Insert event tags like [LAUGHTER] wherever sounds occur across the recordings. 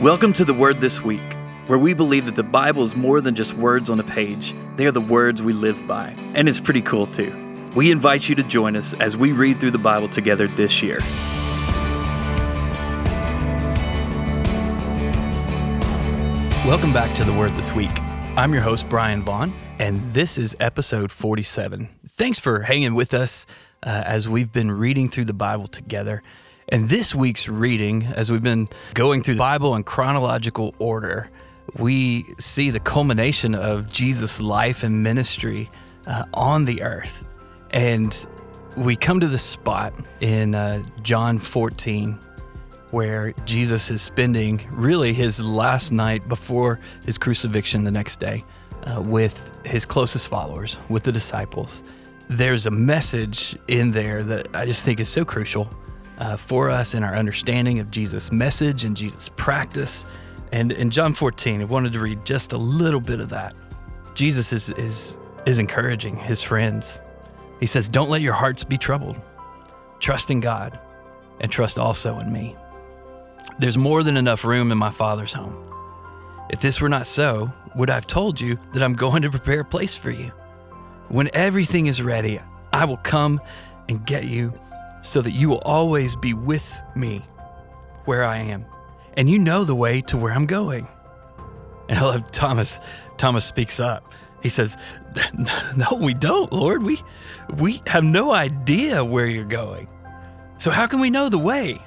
Welcome to the Word This Week, where we believe that the Bible is more than just words on a page. They are the words we live by, and it's pretty cool too. We invite you to join us as we read through the Bible together this year. Welcome back to the Word This Week. I'm your host, Bryan Vaughn, and this is episode 47. Thanks for hanging with us uh, as we've been reading through the Bible together. And this week's reading, as we've been going through the Bible in chronological order, we see the culmination of Jesus' life and ministry uh, on the earth. And we come to the spot in uh, John 14 where Jesus is spending really his last night before his crucifixion the next day uh, with his closest followers, with the disciples. There's a message in there that I just think is so crucial uh, for us in our understanding of Jesus' message and Jesus' practice. And in John 14, I wanted to read just a little bit of that. Jesus is, is, is encouraging his friends. He says, Don't let your hearts be troubled. Trust in God and trust also in me. There's more than enough room in my Father's home. If this were not so, would I have told you that I'm going to prepare a place for you? When everything is ready, I will come and get you so that you will always be with me where I am. And you know the way to where I'm going. And I love Thomas. Thomas speaks up. He says, [LAUGHS] No, we don't, Lord. We we have no idea where you're going. So how can we know the way?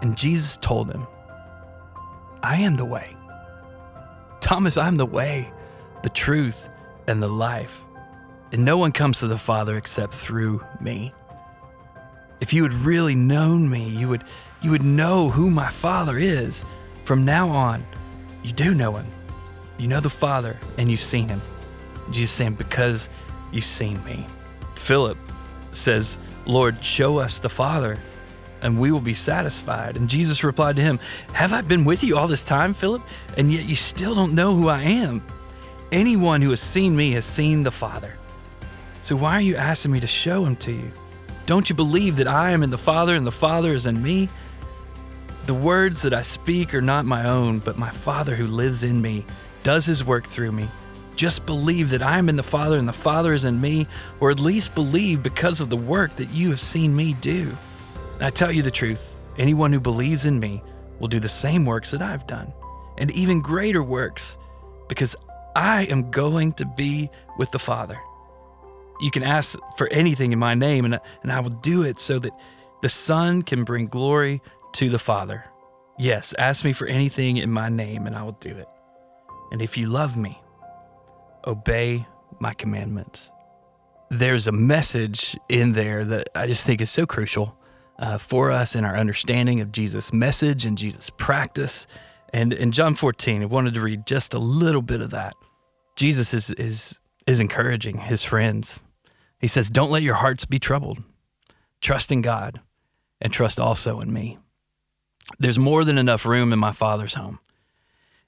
And Jesus told him, I am the way. Thomas, I'm the way, the truth, and the life. And no one comes to the Father except through me. If you had really known me, you would you would know who my Father is. From now on, you do know him. You know the Father and you've seen him. Jesus saying, Because you've seen me. Philip says, Lord, show us the Father, and we will be satisfied. And Jesus replied to him, Have I been with you all this time, Philip? And yet you still don't know who I am. Anyone who has seen me has seen the Father. So why are you asking me to show him to you? Don't you believe that I am in the Father and the Father is in me? The words that I speak are not my own, but my Father who lives in me does his work through me. Just believe that I am in the Father and the Father is in me, or at least believe because of the work that you have seen me do. I tell you the truth anyone who believes in me will do the same works that I've done, and even greater works, because I am going to be with the Father you can ask for anything in my name, and, and I will do it so that the Son can bring glory to the Father. Yes, ask me for anything in my name, and I will do it. And if you love me, obey my commandments. There's a message in there that I just think is so crucial uh, for us in our understanding of Jesus' message and Jesus' practice. And in John 14, I wanted to read just a little bit of that. Jesus is, is, is encouraging his friends he says, Don't let your hearts be troubled. Trust in God and trust also in me. There's more than enough room in my Father's home.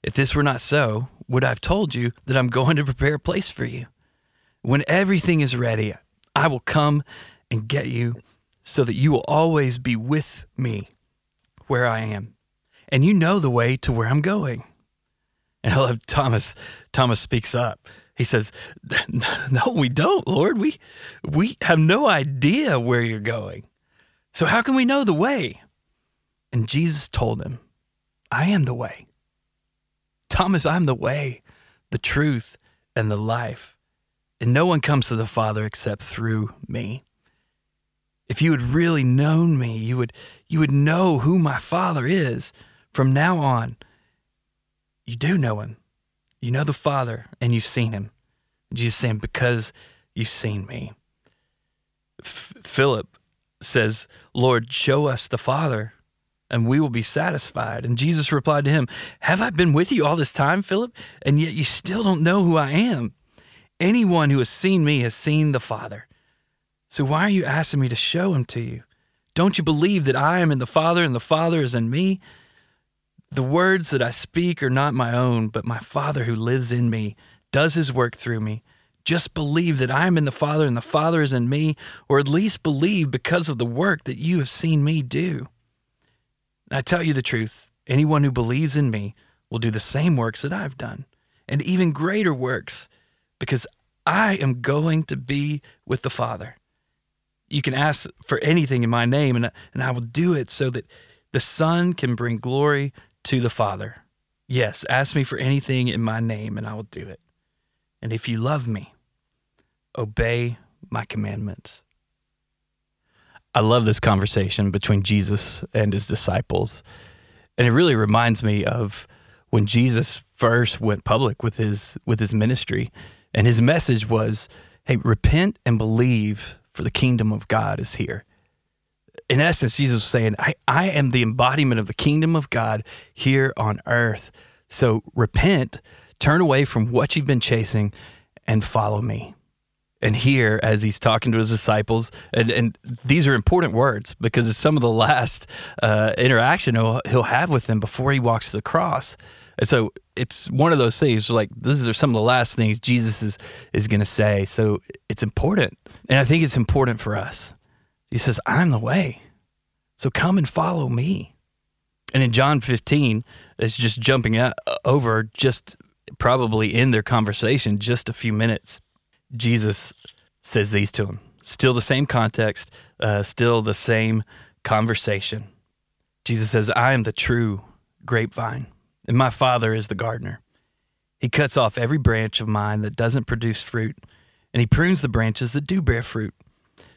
If this were not so, would I have told you that I'm going to prepare a place for you? When everything is ready, I will come and get you so that you will always be with me where I am. And you know the way to where I'm going. And I love Thomas. Thomas speaks up he says, No, we don't, Lord. We, we have no idea where you're going. So how can we know the way? And Jesus told him, I am the way. Thomas, I'm the way, the truth, and the life. And no one comes to the Father except through me. If you had really known me, you would, you would know who my Father is. From now on, you do know him you know the Father and you've seen him. Jesus saying, Because you've seen me. F- Philip says, Lord, show us the Father and we will be satisfied. And Jesus replied to him, Have I been with you all this time, Philip? And yet you still don't know who I am. Anyone who has seen me has seen the Father. So why are you asking me to show him to you? Don't you believe that I am in the Father and the Father is in me? The words that I speak are not my own, but my Father who lives in me does his work through me. Just believe that I am in the Father and the Father is in me, or at least believe because of the work that you have seen me do. I tell you the truth Anyone who believes in me will do the same works that I've done, and even greater works, because I am going to be with the Father. You can ask for anything in my name, and, and I will do it so that the Son can bring glory to the Father. Yes, ask me for anything in my name, and I will do it. And if you love me, obey my commandments. I love this conversation between Jesus and his disciples. And it really reminds me of when Jesus first went public with his with his ministry and his message was, "Hey, repent and believe for the kingdom of God is here." In essence, Jesus was saying, I, I am the embodiment of the kingdom of God here on earth. So repent, turn away from what you've been chasing, and follow me. And here as he's talking to his disciples and, and these are important words because it's some of the last uh, interaction he'll, he'll have with them before he walks to the cross. And so it's one of those things like these are some of the last things jesus is, is going to say. So it's important and i think it's important for us he says i'm the way so come and follow me and in john 15 it's just jumping out, over just probably in their conversation just a few minutes Jesus says these to him. Still the same context, uh, still the same conversation. Jesus says, I am the true grapevine, and my Father is the gardener. He cuts off every branch of mine that doesn't produce fruit, and he prunes the branches that do bear fruit,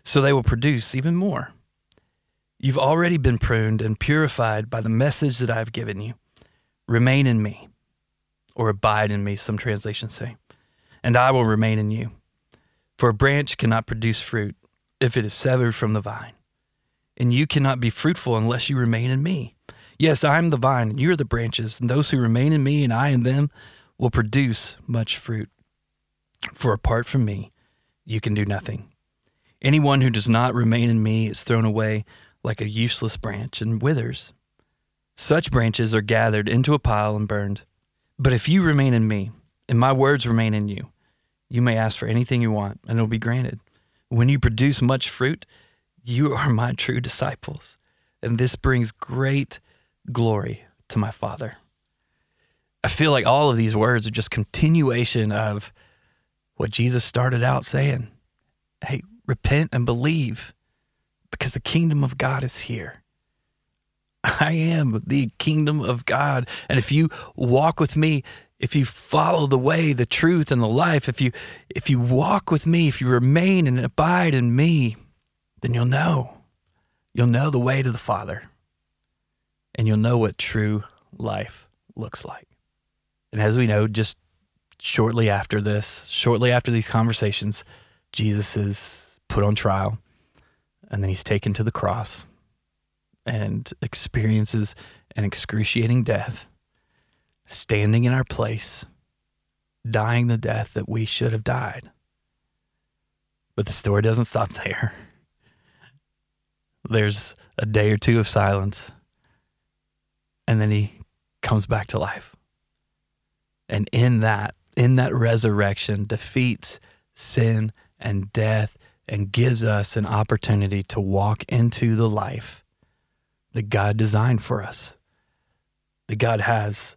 so they will produce even more. You've already been pruned and purified by the message that I have given you. Remain in me, or abide in me, some translations say, and I will remain in you. For a branch cannot produce fruit if it is severed from the vine, and you cannot be fruitful unless you remain in me. Yes, I am the vine, and you are the branches, and those who remain in me and I in them will produce much fruit. For apart from me, you can do nothing. Anyone who does not remain in me is thrown away like a useless branch and withers. Such branches are gathered into a pile and burned. But if you remain in me, and my words remain in you, you may ask for anything you want, and it will be granted. When you produce much fruit, you are my true disciples, and this brings great glory to my Father. I feel like all of these words are just continuation of what Jesus started out saying. Hey, repent and believe because the kingdom of God is here. I am the kingdom of God. And if you walk with me, if you follow the way, the truth, and the life, if you if you walk with me, if you remain and abide in me, then you'll know. You'll know the way to the Father. And you'll know what true life looks like. And as we know, just shortly after this, shortly after these conversations, Jesus is put on trial and then he's taken to the cross and experiences an excruciating death standing in our place, dying the death that we should have died. But the story doesn't stop there. [LAUGHS] There's a day or two of silence, and then he comes back to life. And in that, in that resurrection, defeats sin and death and gives us an opportunity to walk into the life that God designed for us, that God has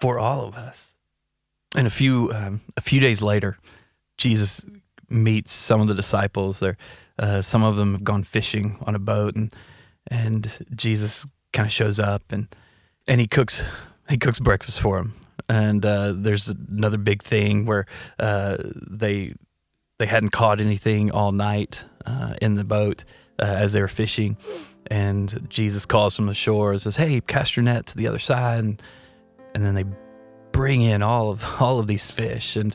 for all of us. And a few um, a few days later, Jesus meets some of the disciples. There, uh, some of them have gone fishing on a boat, and and Jesus kind of shows up and and he cooks he cooks breakfast for them. And uh, there's another big thing where uh, they they hadn't caught anything all night uh, in the boat uh, as they were fishing, and Jesus calls them ashore and says, "Hey, cast your net to the other side." And and then they bring in all of [LAUGHS] all of these fish, and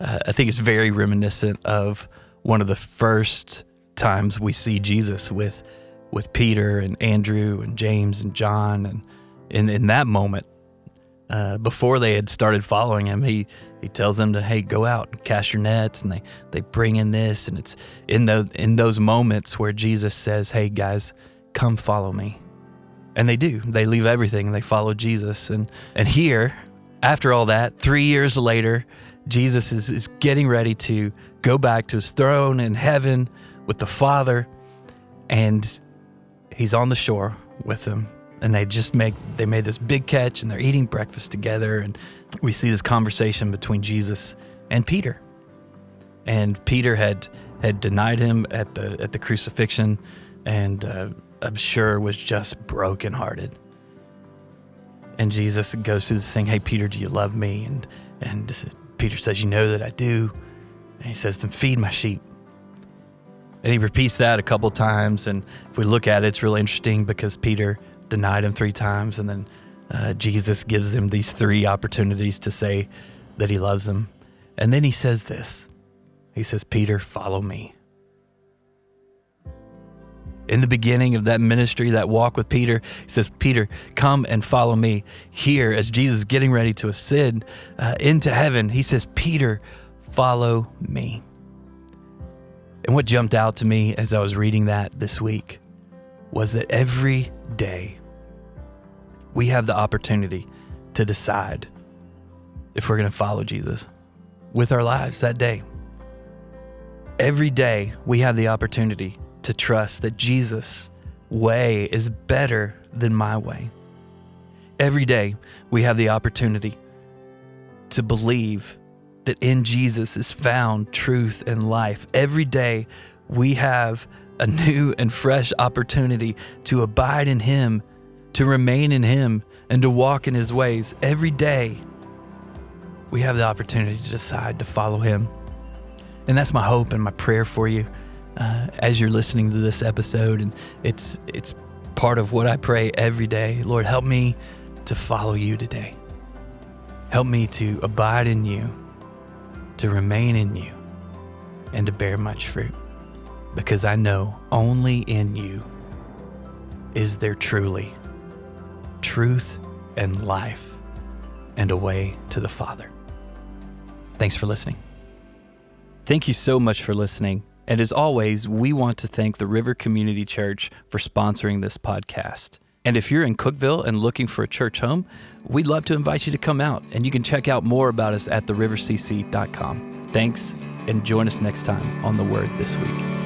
uh, I think it's very reminiscent of one of the first times we see Jesus with with Peter and Andrew and James and John, and in in that moment. Uh, before they had started following him, he, he tells them to hey go out and cast your nets, and they, they bring in this, and it's in those in those moments where Jesus says, hey guys, come follow me, and they do. They leave everything and they follow Jesus. And and here, after all that, three years later, Jesus is, is getting ready to go back to his throne in heaven with the Father. And he's on the shore with them. And they just make they made this big catch and they're eating breakfast together and we see this conversation between Jesus and Peter. And Peter had had denied him at the at the crucifixion and uh, I'm sure was just brokenhearted. And Jesus goes through this thing, "Hey Peter, do you love me?" and and Peter says, "You know that I do." And he says, "Then feed my sheep." And he repeats that a couple times. And if we look at it, it's really interesting because Peter denied him three times. And then uh, Jesus gives him these three opportunities to say that he loves him. And then he says this He says, Peter, follow me. In the beginning of that ministry, that walk with Peter, he says, Peter, come and follow me. Here, as Jesus is getting ready to ascend uh, into heaven, he says, Peter, follow me. And what jumped out to me as I was reading that this week was that every day we have the opportunity to decide if we're going to follow Jesus with our lives that day. Every day we have the opportunity to trust that Jesus' way is better than my way. Every day we have the opportunity to believe that in Jesus is found truth and life. Every day we have a new and fresh opportunity to abide in Him, to remain in Him, and to walk in His ways. Every day we have the opportunity to decide to follow Him. And that's my hope and my prayer for you uh, as you're listening to this episode. And it's, it's part of what I pray every day. Lord, help me to follow you today. Help me to abide in you to remain in you and to bear much fruit. Because I know only in you is there truly truth and life and a way to the Father. Thanks for listening. Thank you so much for listening. And as always, we want to thank the River Community Church for sponsoring this podcast. And if you're in Cookeville and looking for a church home, we'd love to invite you to come out. And you can check out more about us at therivercc.com. Thanks, and join us next time on The Word This Week.